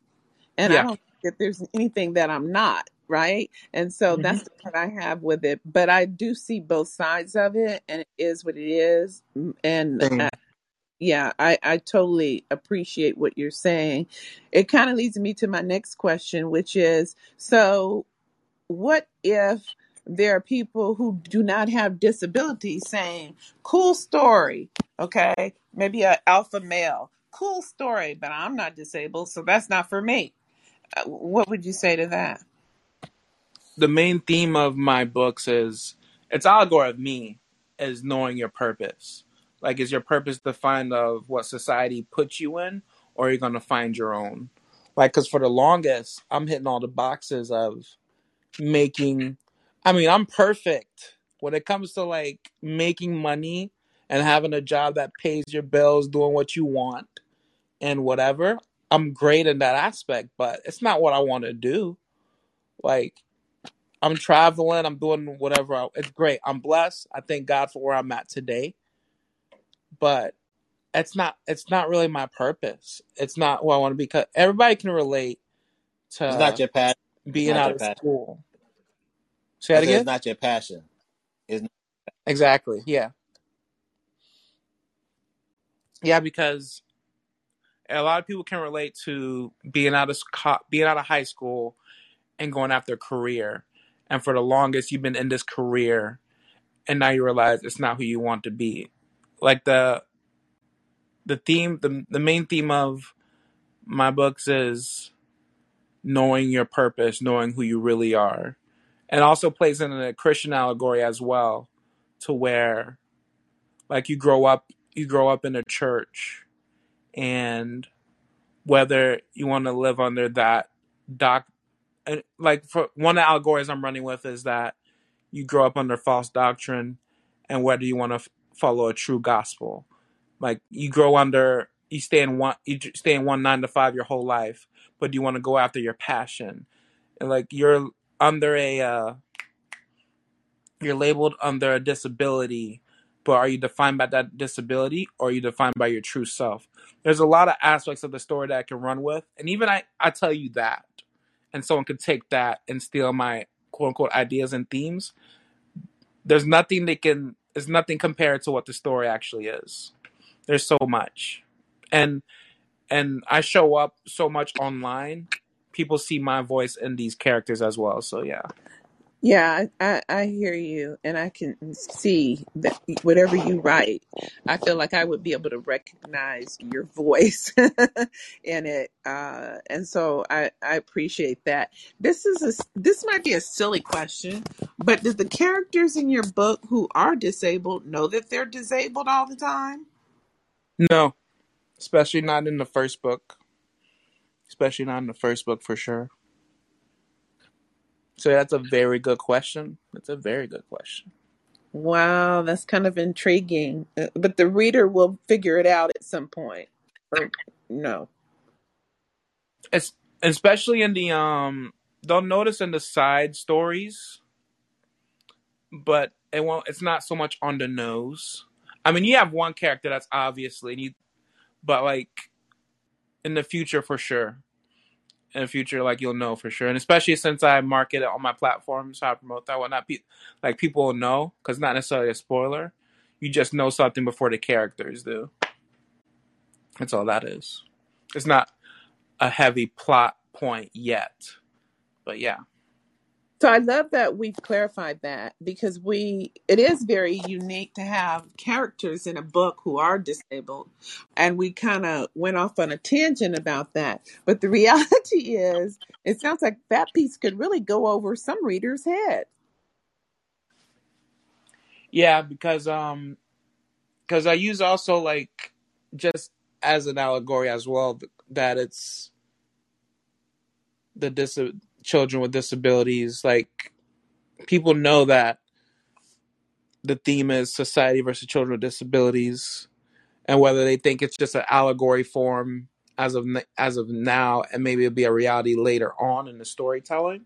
Speaker 2: And I don't think that there's anything that I'm not, right? And so
Speaker 3: hmm
Speaker 2: that's the part I have with it. But I do see both sides of it, and it is what it is. Mm, And
Speaker 3: Same.
Speaker 2: uh, yeah, I, I totally appreciate what you're saying. It kind of leads me to my next question, which is so what if there are people who do not have disabilities saying, cool story, okay? Maybe an alpha male, cool story, but I'm not disabled, so that's not for me. Uh, What would you say to that?
Speaker 3: The main theme of my books is it's allegory of me is knowing your purpose. Like, is your purpose defined of uh, what society puts you in, or are you going to find your own? Like, because for the longest, I'm hitting all the boxes of making. I mean, I'm perfect when it comes to like making money and having a job that pays your bills, doing what you want and whatever. I'm great in that aspect, but it's not what I want to do. Like, I'm traveling, I'm doing whatever. I, it's great. I'm blessed. I thank God for where I'm at today, but it's not. It's not really my purpose. It's not who I want to be. Cause everybody can relate
Speaker 1: It's not
Speaker 3: to
Speaker 1: your passion.
Speaker 3: Being
Speaker 1: not
Speaker 3: out
Speaker 1: your
Speaker 3: of
Speaker 1: passion.
Speaker 3: school. Say that
Speaker 1: said it's not your passion. It's
Speaker 3: Exactly. Yeah. Yeah, because a lot of people can relate to being out of being out of high school and going after a career. And for the longest, you've been in this career, and now you realize it's not who you want to be. Like the the theme, the the main theme of my books is knowing your purpose, knowing who you really are, and also plays in a Christian allegory as well, to where like you grow up, you grow up in a church, and whether you want to live under that doc like for one of the allegories I'm running with is that you grow up under false doctrine and whether you want to follow a true gospel. Like you grow under you stay in one you stay in one nine to five your whole life, but you want to go after your passion. And like you're under a uh, you're labeled under a disability, but are you defined by that disability or are you defined by your true self? There's a lot of aspects of the story that I can run with, and even I I tell you that and someone could take that and steal my quote unquote ideas and themes, there's nothing they can there's nothing compared to what the story actually is. There's so much. And and I show up so much online, people see my voice in these characters as well. So yeah.
Speaker 2: Yeah, I, I, hear you, and I can see that whatever you write, I feel like I would be able to recognize your voice in it, uh, and so I, I appreciate that. This is this might be a silly question, but do the characters in your book who are disabled know that they're disabled all the time?
Speaker 3: No, especially not in the first book. Especially not in the first book for sure. So that's a very good question. That's a very good question.
Speaker 2: Wow, that's kind of intriguing, Uh, but the reader will figure it out at some point, or no?
Speaker 3: It's especially in the um they'll notice in the side stories, but it won't it's not so much on the nose. I mean you have one character that's obviously you but like in the future for sure. In the future, like you'll know for sure, and especially since I market it on my platforms, how I promote that, whatnot, pe- like people will know because not necessarily a spoiler. You just know something before the characters do. That's all that is. It's not a heavy plot point yet, but yeah.
Speaker 2: So I love that we've clarified that because we it is very unique to have characters in a book who are disabled and we kind of went off on a tangent about that. But the reality is it sounds like that piece could really go over some readers' head.
Speaker 3: Yeah, because um because I use also like just as an allegory as well that it's the dis- children with disabilities like people know that the theme is society versus children with disabilities and whether they think it's just an allegory form as of as of now and maybe it'll be a reality later on in the storytelling.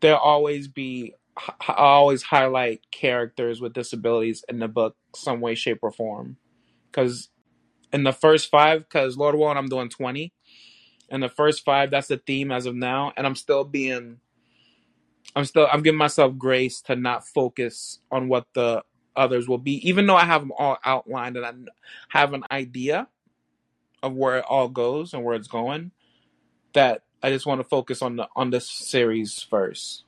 Speaker 3: There'll always be I always highlight characters with disabilities in the book some way shape or form. Because in the first five because lord willing i'm doing 20 in the first five that's the theme as of now and i'm still being i'm still i'm giving myself grace to not focus on what the others will be even though i have them all outlined and i have an idea of where it all goes and where it's going that i just want to focus on the on this series first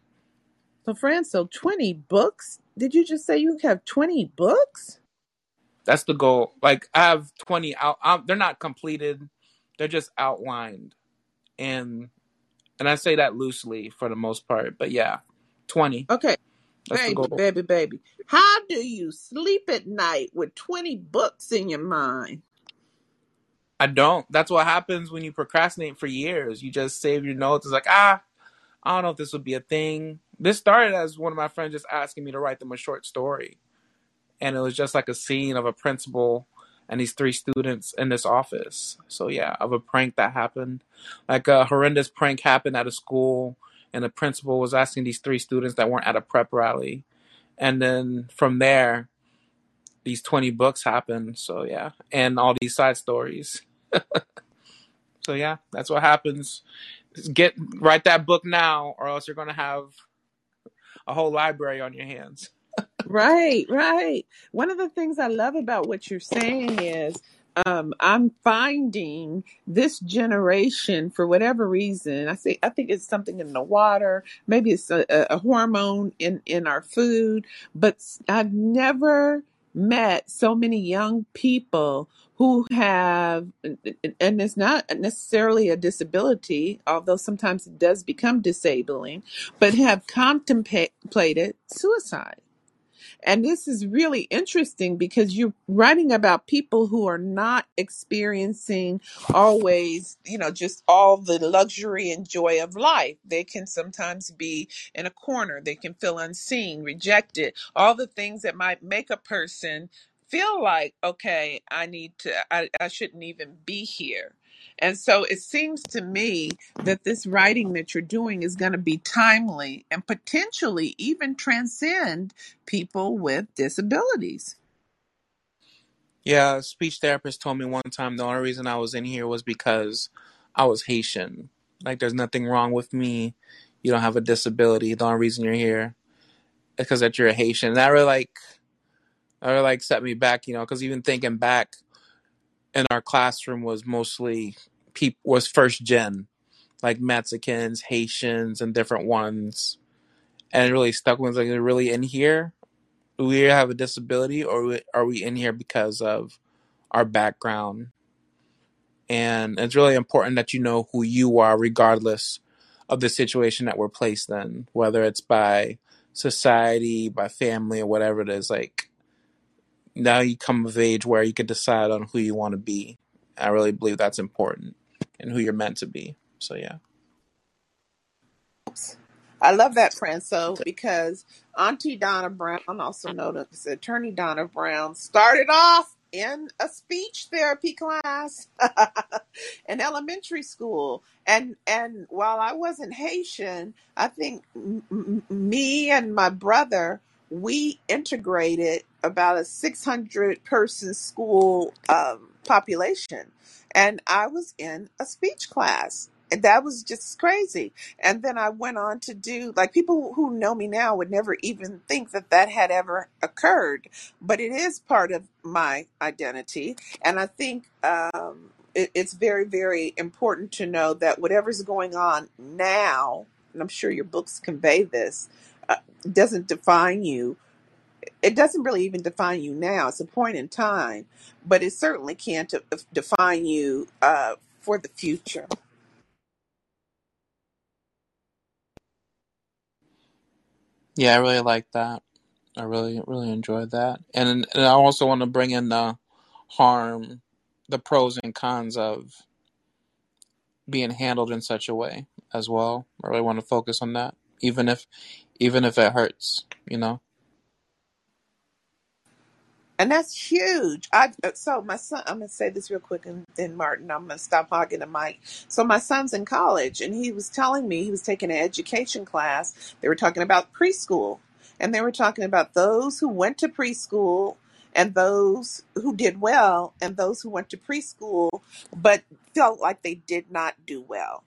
Speaker 2: So Fran, so 20 books? Did you just say you have 20 books?
Speaker 3: that's the goal like i have 20 out they're not completed they're just outlined and and i say that loosely for the most part but yeah 20
Speaker 2: Okay,
Speaker 3: that's
Speaker 2: baby, baby, baby. How do you sleep at night with 20 books in your mind?
Speaker 3: I don't. That's what happens when you procrastinate for years. You just save your notes. It's like, ah, I don't know if this would be a thing. This started as one of my friends just asking me to write them a short story. And it was just like a scene of a principal and these three students in this office. So, yeah, of a prank that happened. Like a horrendous prank happened at a school, and the principal was asking these three students that weren't at a prep rally. And then from there, these 20 books happened. So, yeah, and all these side stories. So yeah, that's what happens. Get write that book now, or else you're gonna have a whole library on your hands.
Speaker 4: Right, right. One of the things I love about what you're saying is um, I'm finding this generation, for whatever reason, I say I think it's something in the water, maybe it's a, a hormone in in our food, but I've never met so many young people who have, and it's not necessarily a disability, although sometimes it does become disabling, but have contemplated suicide and this is really interesting because you're writing about people who are not experiencing always, you know, just all the luxury and joy of life. They can sometimes be in a corner, they can feel unseen, rejected, all the things that might make a person feel like, okay, I need to, I, I shouldn't even be here. And so it seems to me that this writing that you're doing is going to be timely and potentially even transcend people with disabilities.
Speaker 3: Yeah, a speech therapist told me one time the only reason I was in here was because I was Haitian. Like, there's nothing wrong with me. You don't have a disability. The only reason you're here is because that you're a Haitian. And that really like, that really like set me back, you know, because even thinking back in our classroom was mostly peop was first gen, like Mexicans, Haitians, and different ones. And it really stuck with. Like, are really in here? Do we have a disability, or are we in here because of our background? And it's really important that you know who you are, regardless of the situation that we're placed in, whether it's by society, by family, or whatever it is. Like now you come of age where you can decide on who you want to be. I really believe that's important and who you're meant to be. So yeah.
Speaker 2: I love that, Franco, because Auntie Donna Brown, also known as Attorney Donna Brown, started off in a speech therapy class in elementary school. And and while I wasn't Haitian, I think m- m- me and my brother we integrated about a 600 person school um, population, and I was in a speech class. And that was just crazy and then I went on to do like people who know me now would never even think that that had ever occurred, but it is part of my identity. And I think um, it, it's very, very important to know that whatever's going on now, and I'm sure your books convey this, uh, doesn't define you. It doesn't really even define you now. It's a point in time, but it certainly can't define you uh, for the future.
Speaker 3: Yeah, I really like that. I really, really enjoyed that. And, and I also want to bring in the harm, the pros and cons of being handled in such a way as well. I really want to focus on that, even if even if it hurts, you know.
Speaker 2: And that's huge. I uh, so my son. I'm gonna say this real quick, and then Martin, I'm gonna stop hogging the mic. So my son's in college, and he was telling me he was taking an education class. They were talking about preschool, and they were talking about those who went to preschool and those who did well, and those who went to preschool but felt like they did not do well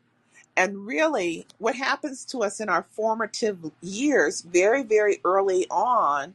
Speaker 2: and really what happens to us in our formative years very very early on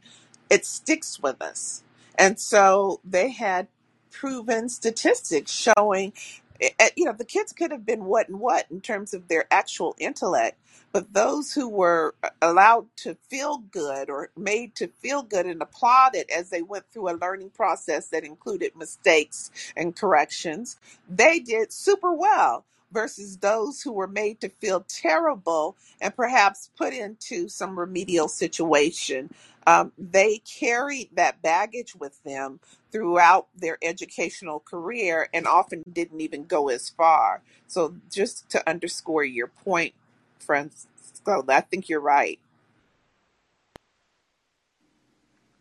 Speaker 2: it sticks with us and so they had proven statistics showing eh, eh, you know the kids could have been what and what in terms of their actual intellect but those who were uh, allowed to feel good or made to feel good and applauded as they went through a learning process that included mistakes and corrections they did super well versus those who were made to feel terrible and perhaps put into some remedial situation. Um, they carried that baggage with them throughout their educational career and often didn't even go as far. So, just to underscore your point, friends, I think you're right.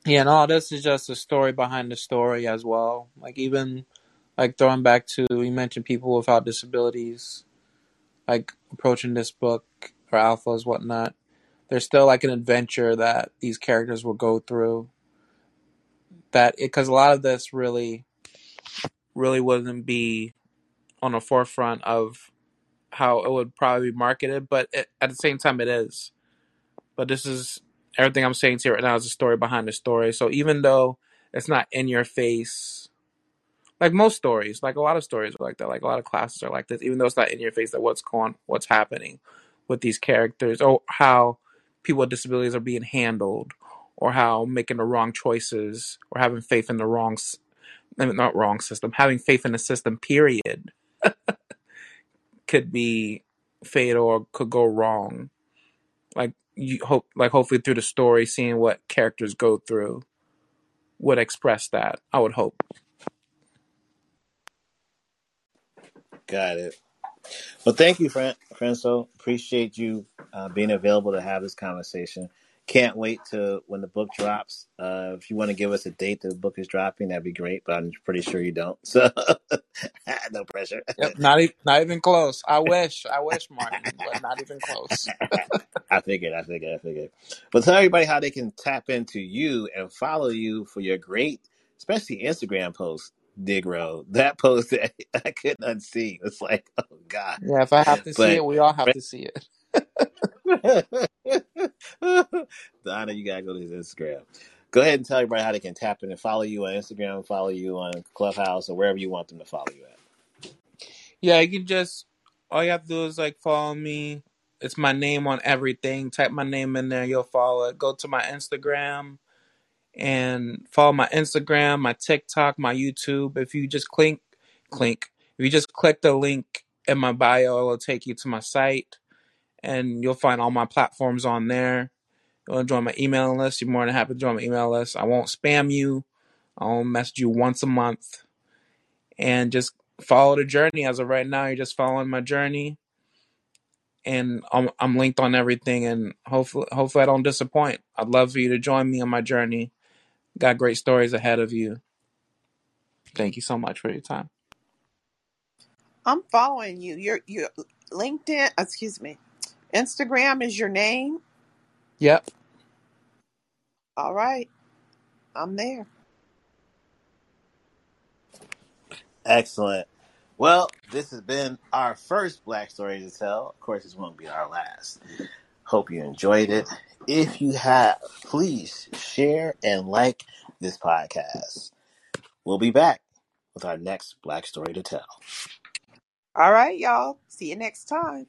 Speaker 3: Yeah, and all this is just a story behind the story as well. Like even like throwing back to you mentioned people without disabilities, like approaching this book or alphas, whatnot. There's still like an adventure that these characters will go through. That because a lot of this really, really wouldn't be on the forefront of how it would probably be marketed, but it, at the same time, it is. But this is everything I'm saying to you right now is a story behind the story. So even though it's not in your face, like most stories, like a lot of stories are like that, like a lot of classes are like this, even though it's not in your face that what's going, what's happening with these characters, or how people with disabilities are being handled, or how making the wrong choices, or having faith in the wrong, not wrong system, having faith in the system, period, could be fatal or could go wrong. Like you hope, like hopefully through the story, seeing what characters go through would express that. I would hope.
Speaker 1: Got it. Well, thank you, Fran- Franco. Appreciate you uh, being available to have this conversation. Can't wait to when the book drops. Uh, if you want to give us a date that the book is dropping, that'd be great. But I'm pretty sure you don't, so no pressure.
Speaker 3: Yep, not even not even close. I wish, I wish, Martin, but not even close.
Speaker 1: I figured, I figured, I figured. But tell everybody how they can tap into you and follow you for your great, especially Instagram posts, Digro. That post that I couldn't unsee. It's like, oh God.
Speaker 3: Yeah, if I have to see it, we all have to see it.
Speaker 1: Donna, you gotta go to his Instagram. Go ahead and tell everybody how they can tap in and follow you on Instagram, follow you on Clubhouse, or wherever you want them to follow you at.
Speaker 3: Yeah, you can just all you have to do is like follow me. It's my name on everything. Type my name in there, you'll follow it. Go to my Instagram and follow my Instagram, my TikTok, my YouTube. If you just click, click. If you just click the link in my bio, it'll take you to my site, and you'll find all my platforms on there. You want to join my email list? You're more than happy to join my email list. I won't spam you. I'll message you once a month, and just follow the journey. As of right now, you're just following my journey, and I'm, I'm linked on everything. And hopefully, hopefully, I don't disappoint. I'd love for you to join me on my journey. Got great stories ahead of you. Thank you so much for your time.
Speaker 2: I'm following you. Your your LinkedIn, excuse me, Instagram is your name.
Speaker 3: Yep.
Speaker 2: All right, I'm there.
Speaker 1: Excellent. Well, this has been our first Black Story to Tell. Of course, this won't be our last. Hope you enjoyed it. If you have, please share and like this podcast. We'll be back with our next Black Story to Tell.
Speaker 2: All right, y'all. See you next time.